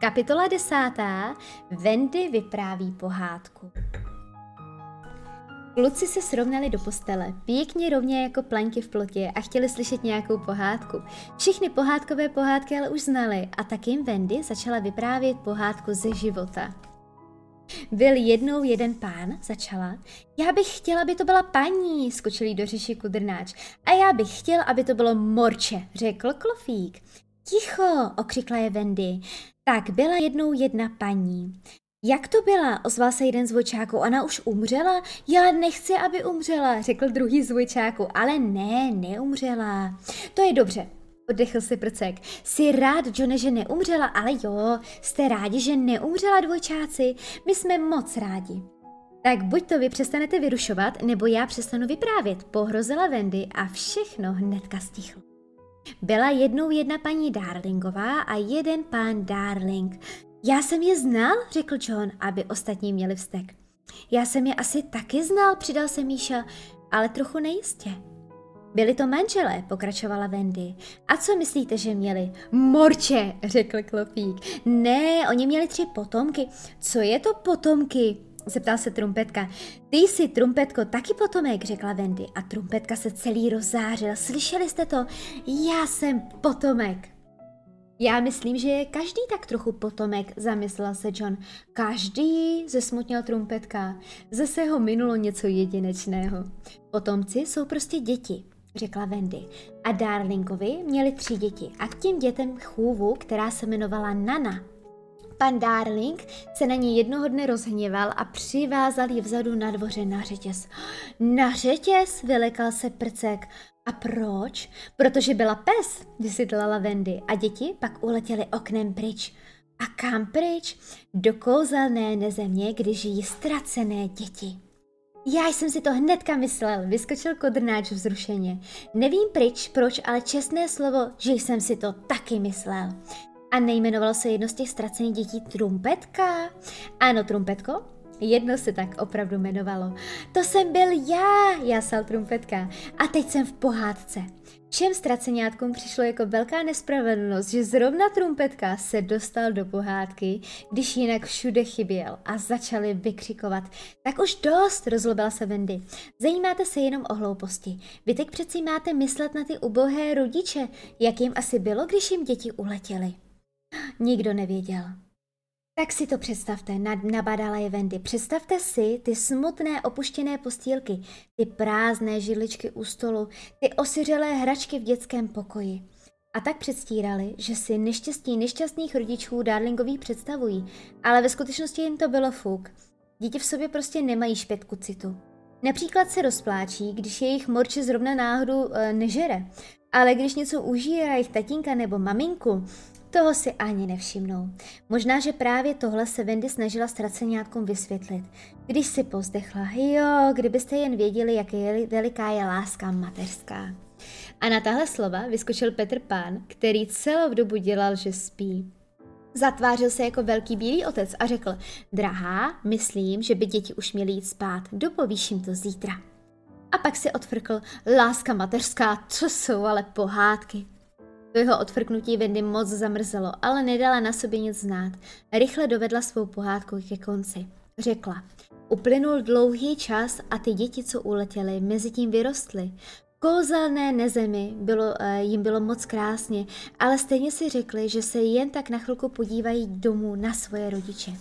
Kapitola desátá. Wendy vypráví pohádku. Kluci se srovnali do postele, pěkně rovně jako plaňky v plotě a chtěli slyšet nějakou pohádku. Všichni pohádkové pohádky ale už znali a tak jim Wendy začala vyprávět pohádku ze života. Byl jednou jeden pán, začala. Já bych chtěla, aby to byla paní, skočil do řeši kudrnáč. A já bych chtěl, aby to bylo morče, řekl klofík. Ticho, okřikla je Wendy. Tak byla jednou jedna paní. Jak to byla? Ozval se jeden z vojčáků. Ona už umřela? Já nechci, aby umřela, řekl druhý z. Ale ne, neumřela. To je dobře, Oddechl si prcek. Jsi rád, Johne, že neumřela, ale jo, jste rádi, že neumřela dvojčáci? My jsme moc rádi. Tak buď to vy přestanete vyrušovat, nebo já přestanu vyprávět, pohrozila Wendy a všechno hnedka stichlo. Byla jednou jedna paní Darlingová a jeden pán Darling. Já jsem je znal, řekl John, aby ostatní měli vztek. Já jsem je asi taky znal, přidal se Míša, ale trochu nejistě. Byli to manželé, pokračovala Wendy. A co myslíte, že měli? Morče, řekl Klopík. Ne, oni měli tři potomky. Co je to potomky? Zeptal se trumpetka. Ty jsi, trumpetko, taky potomek, řekla Wendy. A trumpetka se celý rozzářil. Slyšeli jste to? Já jsem potomek. Já myslím, že je každý tak trochu potomek, zamyslela se John. Každý, zesmutnil trumpetka. Zase ho minulo něco jedinečného. Potomci jsou prostě děti, řekla Wendy. A Darlingovi měli tři děti a k těm dětem chůvu, která se jmenovala Nana. Pan Darling se na ní jednoho dne rozhněval a přivázal ji vzadu na dvoře na řetěz. Na řetěz, vylekal se prcek. A proč? Protože byla pes, vysvětlila Wendy a děti pak uletěly oknem pryč. A kam pryč? Do kouzelné nezemě, kde žijí ztracené děti. Já jsem si to hnedka myslel, vyskočil kodrnáč vzrušeně. Nevím pryč, proč, ale čestné slovo, že jsem si to taky myslel. A nejmenovalo se jedno z těch ztracených dětí Trumpetka? Ano, Trumpetko, Jedno se tak opravdu jmenovalo. To jsem byl já, jásal trumpetka. A teď jsem v pohádce. Všem ztraceňátkům přišlo jako velká nespravedlnost, že zrovna trumpetka se dostal do pohádky, když jinak všude chyběl a začali vykřikovat. Tak už dost, rozlobila se Wendy. Zajímáte se jenom o hlouposti. Vy teď přeci máte myslet na ty ubohé rodiče, jak jim asi bylo, když jim děti uletěly. Nikdo nevěděl. Tak si to představte, nabadala je Wendy. Představte si ty smutné opuštěné postýlky, ty prázdné židličky u stolu, ty osiřelé hračky v dětském pokoji. A tak předstírali, že si neštěstí nešťastných rodičů Darlingových představují, ale ve skutečnosti jim to bylo fuk. Děti v sobě prostě nemají špětku citu. Například se rozpláčí, když jejich morče zrovna náhodou e, nežere, ale když něco užije jejich tatínka nebo maminku, toho si ani nevšimnou. Možná, že právě tohle se Wendy snažila ztraceňátkům vysvětlit. Když si pozdechla, jo, kdybyste jen věděli, jak je veliká je láska mateřská. A na tahle slova vyskočil Petr Pán, který celou dobu dělal, že spí. Zatvářil se jako velký bílý otec a řekl, drahá, myslím, že by děti už měly jít spát, dopovýším to zítra. A pak si odfrkl, láska mateřská, to jsou ale pohádky. To jeho odfrknutí Wendy moc zamrzelo, ale nedala na sobě nic znát. Rychle dovedla svou pohádku ke konci. Řekla, uplynul dlouhý čas a ty děti, co uletěly, mezi tím vyrostly. Kouzelné nezemi bylo, uh, jim bylo moc krásně, ale stejně si řekli, že se jen tak na chvilku podívají domů na svoje rodiče.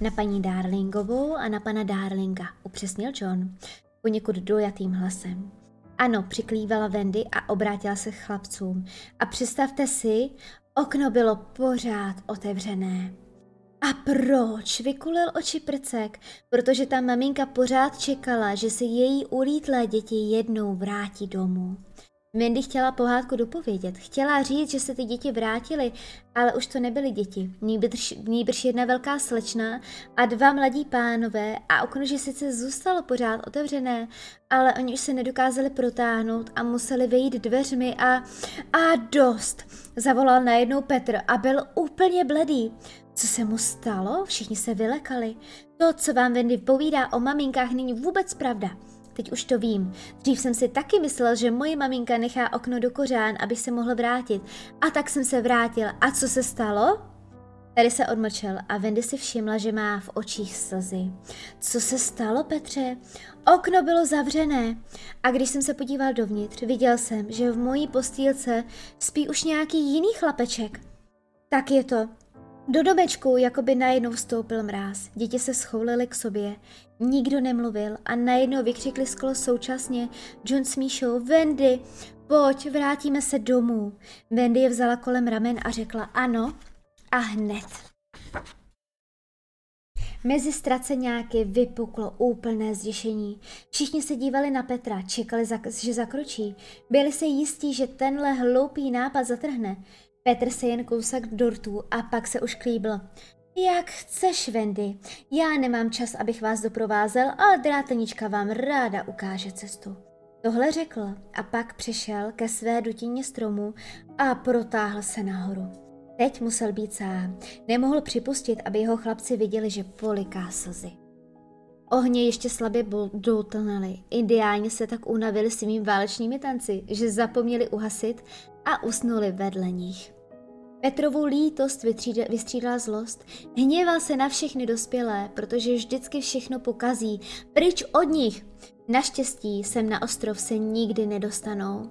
Na paní Darlingovou a na pana Darlinga, upřesnil John, poněkud dojatým hlasem. Ano, přiklívala Wendy a obrátila se k chlapcům. A představte si, okno bylo pořád otevřené. A proč? Vykulil oči prcek, protože ta maminka pořád čekala, že se její ulítlé děti jednou vrátí domů. Mindy chtěla pohádku dopovědět. Chtěla říct, že se ty děti vrátily, ale už to nebyly děti. Nýbrž, nýbrž jedna velká slečna a dva mladí pánové a okno, že sice zůstalo pořád otevřené, ale oni už se nedokázali protáhnout a museli vejít dveřmi a... A dost! Zavolal najednou Petr a byl úplně bledý. Co se mu stalo? Všichni se vylekali. To, co vám Wendy povídá o maminkách, není vůbec pravda. Teď už to vím. Dřív jsem si taky myslel, že moje maminka nechá okno do kořán, abych se mohl vrátit. A tak jsem se vrátil. A co se stalo? Tady se odmlčel a Wendy si všimla, že má v očích slzy. Co se stalo, Petře? Okno bylo zavřené a když jsem se podíval dovnitř, viděl jsem, že v mojí postýlce spí už nějaký jiný chlapeček. Tak je to. Do domečku jako by najednou vstoupil mráz. Děti se schoulily k sobě. Nikdo nemluvil a najednou vykřikli sklo současně John s Míšou, Wendy, pojď, vrátíme se domů. Wendy je vzala kolem ramen a řekla ano a hned. Mezi ztraceňáky vypuklo úplné zděšení. Všichni se dívali na Petra, čekali, že zakročí. Byli se jistí, že tenhle hloupý nápad zatrhne. Petr se jen kousek dortů a pak se už klíbl. Jak chceš, Wendy. Já nemám čas, abych vás doprovázel, ale drátenička vám ráda ukáže cestu. Tohle řekl a pak přišel ke své dutině stromu a protáhl se nahoru. Teď musel být sám. Nemohl připustit, aby jeho chlapci viděli, že poliká slzy. Ohně ještě slabě doutnaly. Indiáni se tak unavili svými válečnými tanci, že zapomněli uhasit a usnuli vedle nich. Petrovu lítost vystřídala zlost. Hněval se na všechny dospělé, protože vždycky všechno pokazí. Pryč od nich! Naštěstí sem na ostrov se nikdy nedostanou.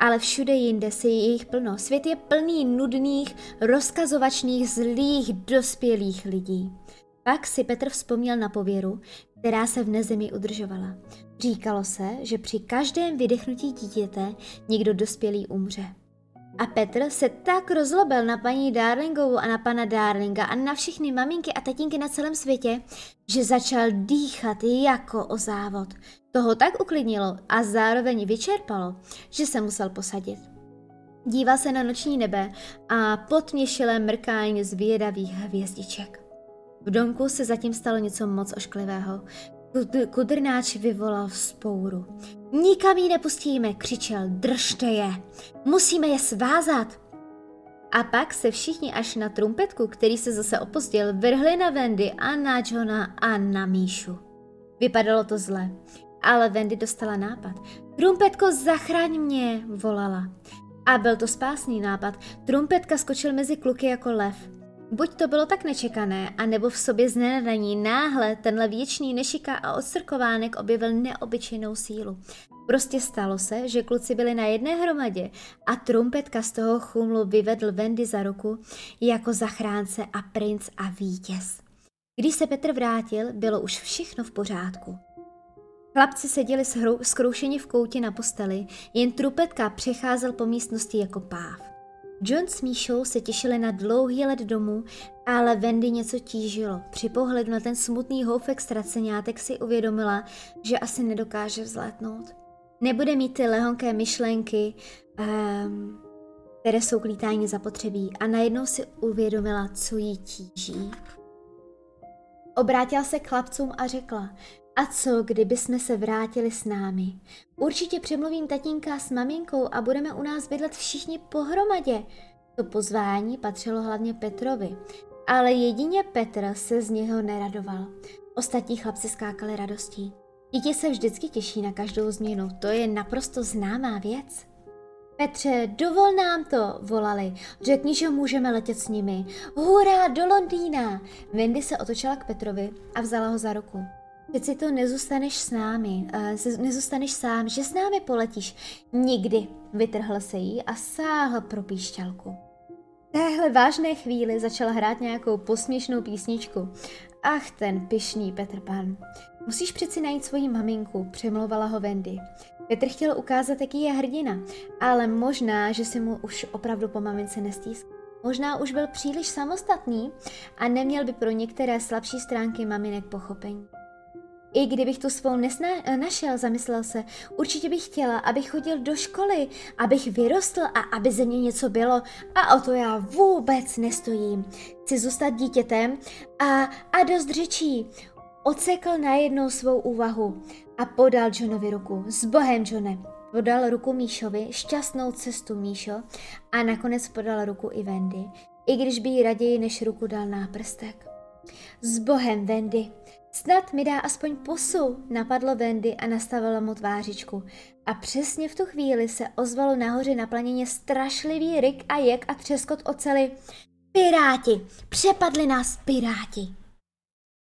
Ale všude jinde se je jich plno. Svět je plný nudných, rozkazovačných, zlých, dospělých lidí. Pak si Petr vzpomněl na pověru, která se v nezemi udržovala. Říkalo se, že při každém vydechnutí dítěte někdo dospělý umře. A Petr se tak rozlobil na paní Darlingovou a na pana Darlinga a na všechny maminky a tatínky na celém světě, že začal dýchat jako o závod. Toho tak uklidnilo a zároveň vyčerpalo, že se musel posadit. Díval se na noční nebe a potměšilé mrkání z vědavých hvězdiček. V domku se zatím stalo něco moc ošklivého. Kudrnáč vyvolal spouru. Nikam ji nepustíme, křičel, držte je, musíme je svázat. A pak se všichni až na trumpetku, který se zase opustil, vrhli na Wendy a na Johna a na Míšu. Vypadalo to zle, ale Wendy dostala nápad. Trumpetko, zachraň mě, volala. A byl to spásný nápad. Trumpetka skočil mezi kluky jako lev. Buď to bylo tak nečekané, anebo v sobě znenadaní náhle tenhle věčný nešika a odsrkovánek objevil neobyčejnou sílu. Prostě stalo se, že kluci byli na jedné hromadě a trumpetka z toho chumlu vyvedl Wendy za ruku jako zachránce a princ a vítěz. Když se Petr vrátil, bylo už všechno v pořádku. Chlapci seděli skroušeni v koutě na posteli, jen trupetka přecházel po místnosti jako páv. John s Míšou se těšili na dlouhý let domů, ale Wendy něco tížilo. Při pohledu na ten smutný houfek ztraceňátek si uvědomila, že asi nedokáže vzlétnout. Nebude mít ty lehonké myšlenky, um, které jsou k lítání zapotřebí a najednou si uvědomila, co jí tíží. Obrátila se k chlapcům a řekla, a co, kdyby jsme se vrátili s námi? Určitě přemluvím tatínka s maminkou a budeme u nás bydlet všichni pohromadě. To pozvání patřilo hlavně Petrovi, ale jedině Petr se z něho neradoval. Ostatní chlapci skákali radostí. Dítě se vždycky těší na každou změnu, to je naprosto známá věc. Petře, dovol nám to, volali. Řekni, že můžeme letět s nimi. Hurá, do Londýna! Wendy se otočila k Petrovi a vzala ho za ruku. Přeci to nezůstaneš s námi, uh, nezůstaneš sám, že s námi poletíš. Nikdy, vytrhl se jí a sáhl pro píšťalku. Téhle vážné chvíli začala hrát nějakou posměšnou písničku. Ach, ten pišný Petr Pan. Musíš přeci najít svoji maminku, přemlouvala ho Wendy. Petr chtěl ukázat, jaký je hrdina, ale možná, že si mu už opravdu po mamince nestýskal. Možná už byl příliš samostatný a neměl by pro některé slabší stránky maminek pochopení. I kdybych tu svou nesna, našel, zamyslel se, určitě bych chtěla, abych chodil do školy, abych vyrostl a aby ze mě něco bylo a o to já vůbec nestojím. Chci zůstat dítětem a, a dost řečí. Ocekl najednou svou úvahu a podal Johnovi ruku. S bohem, Johne. Podal ruku Míšovi, šťastnou cestu Míšo a nakonec podal ruku i Wendy, i když by jí raději než ruku dal náprstek. S bohem, Wendy, Snad mi dá aspoň pusu, napadlo Wendy a nastavila mu tvářičku. A přesně v tu chvíli se ozvalo nahoře na planině strašlivý ryk a jek a třeskot ocely. Piráti! Přepadli nás piráti!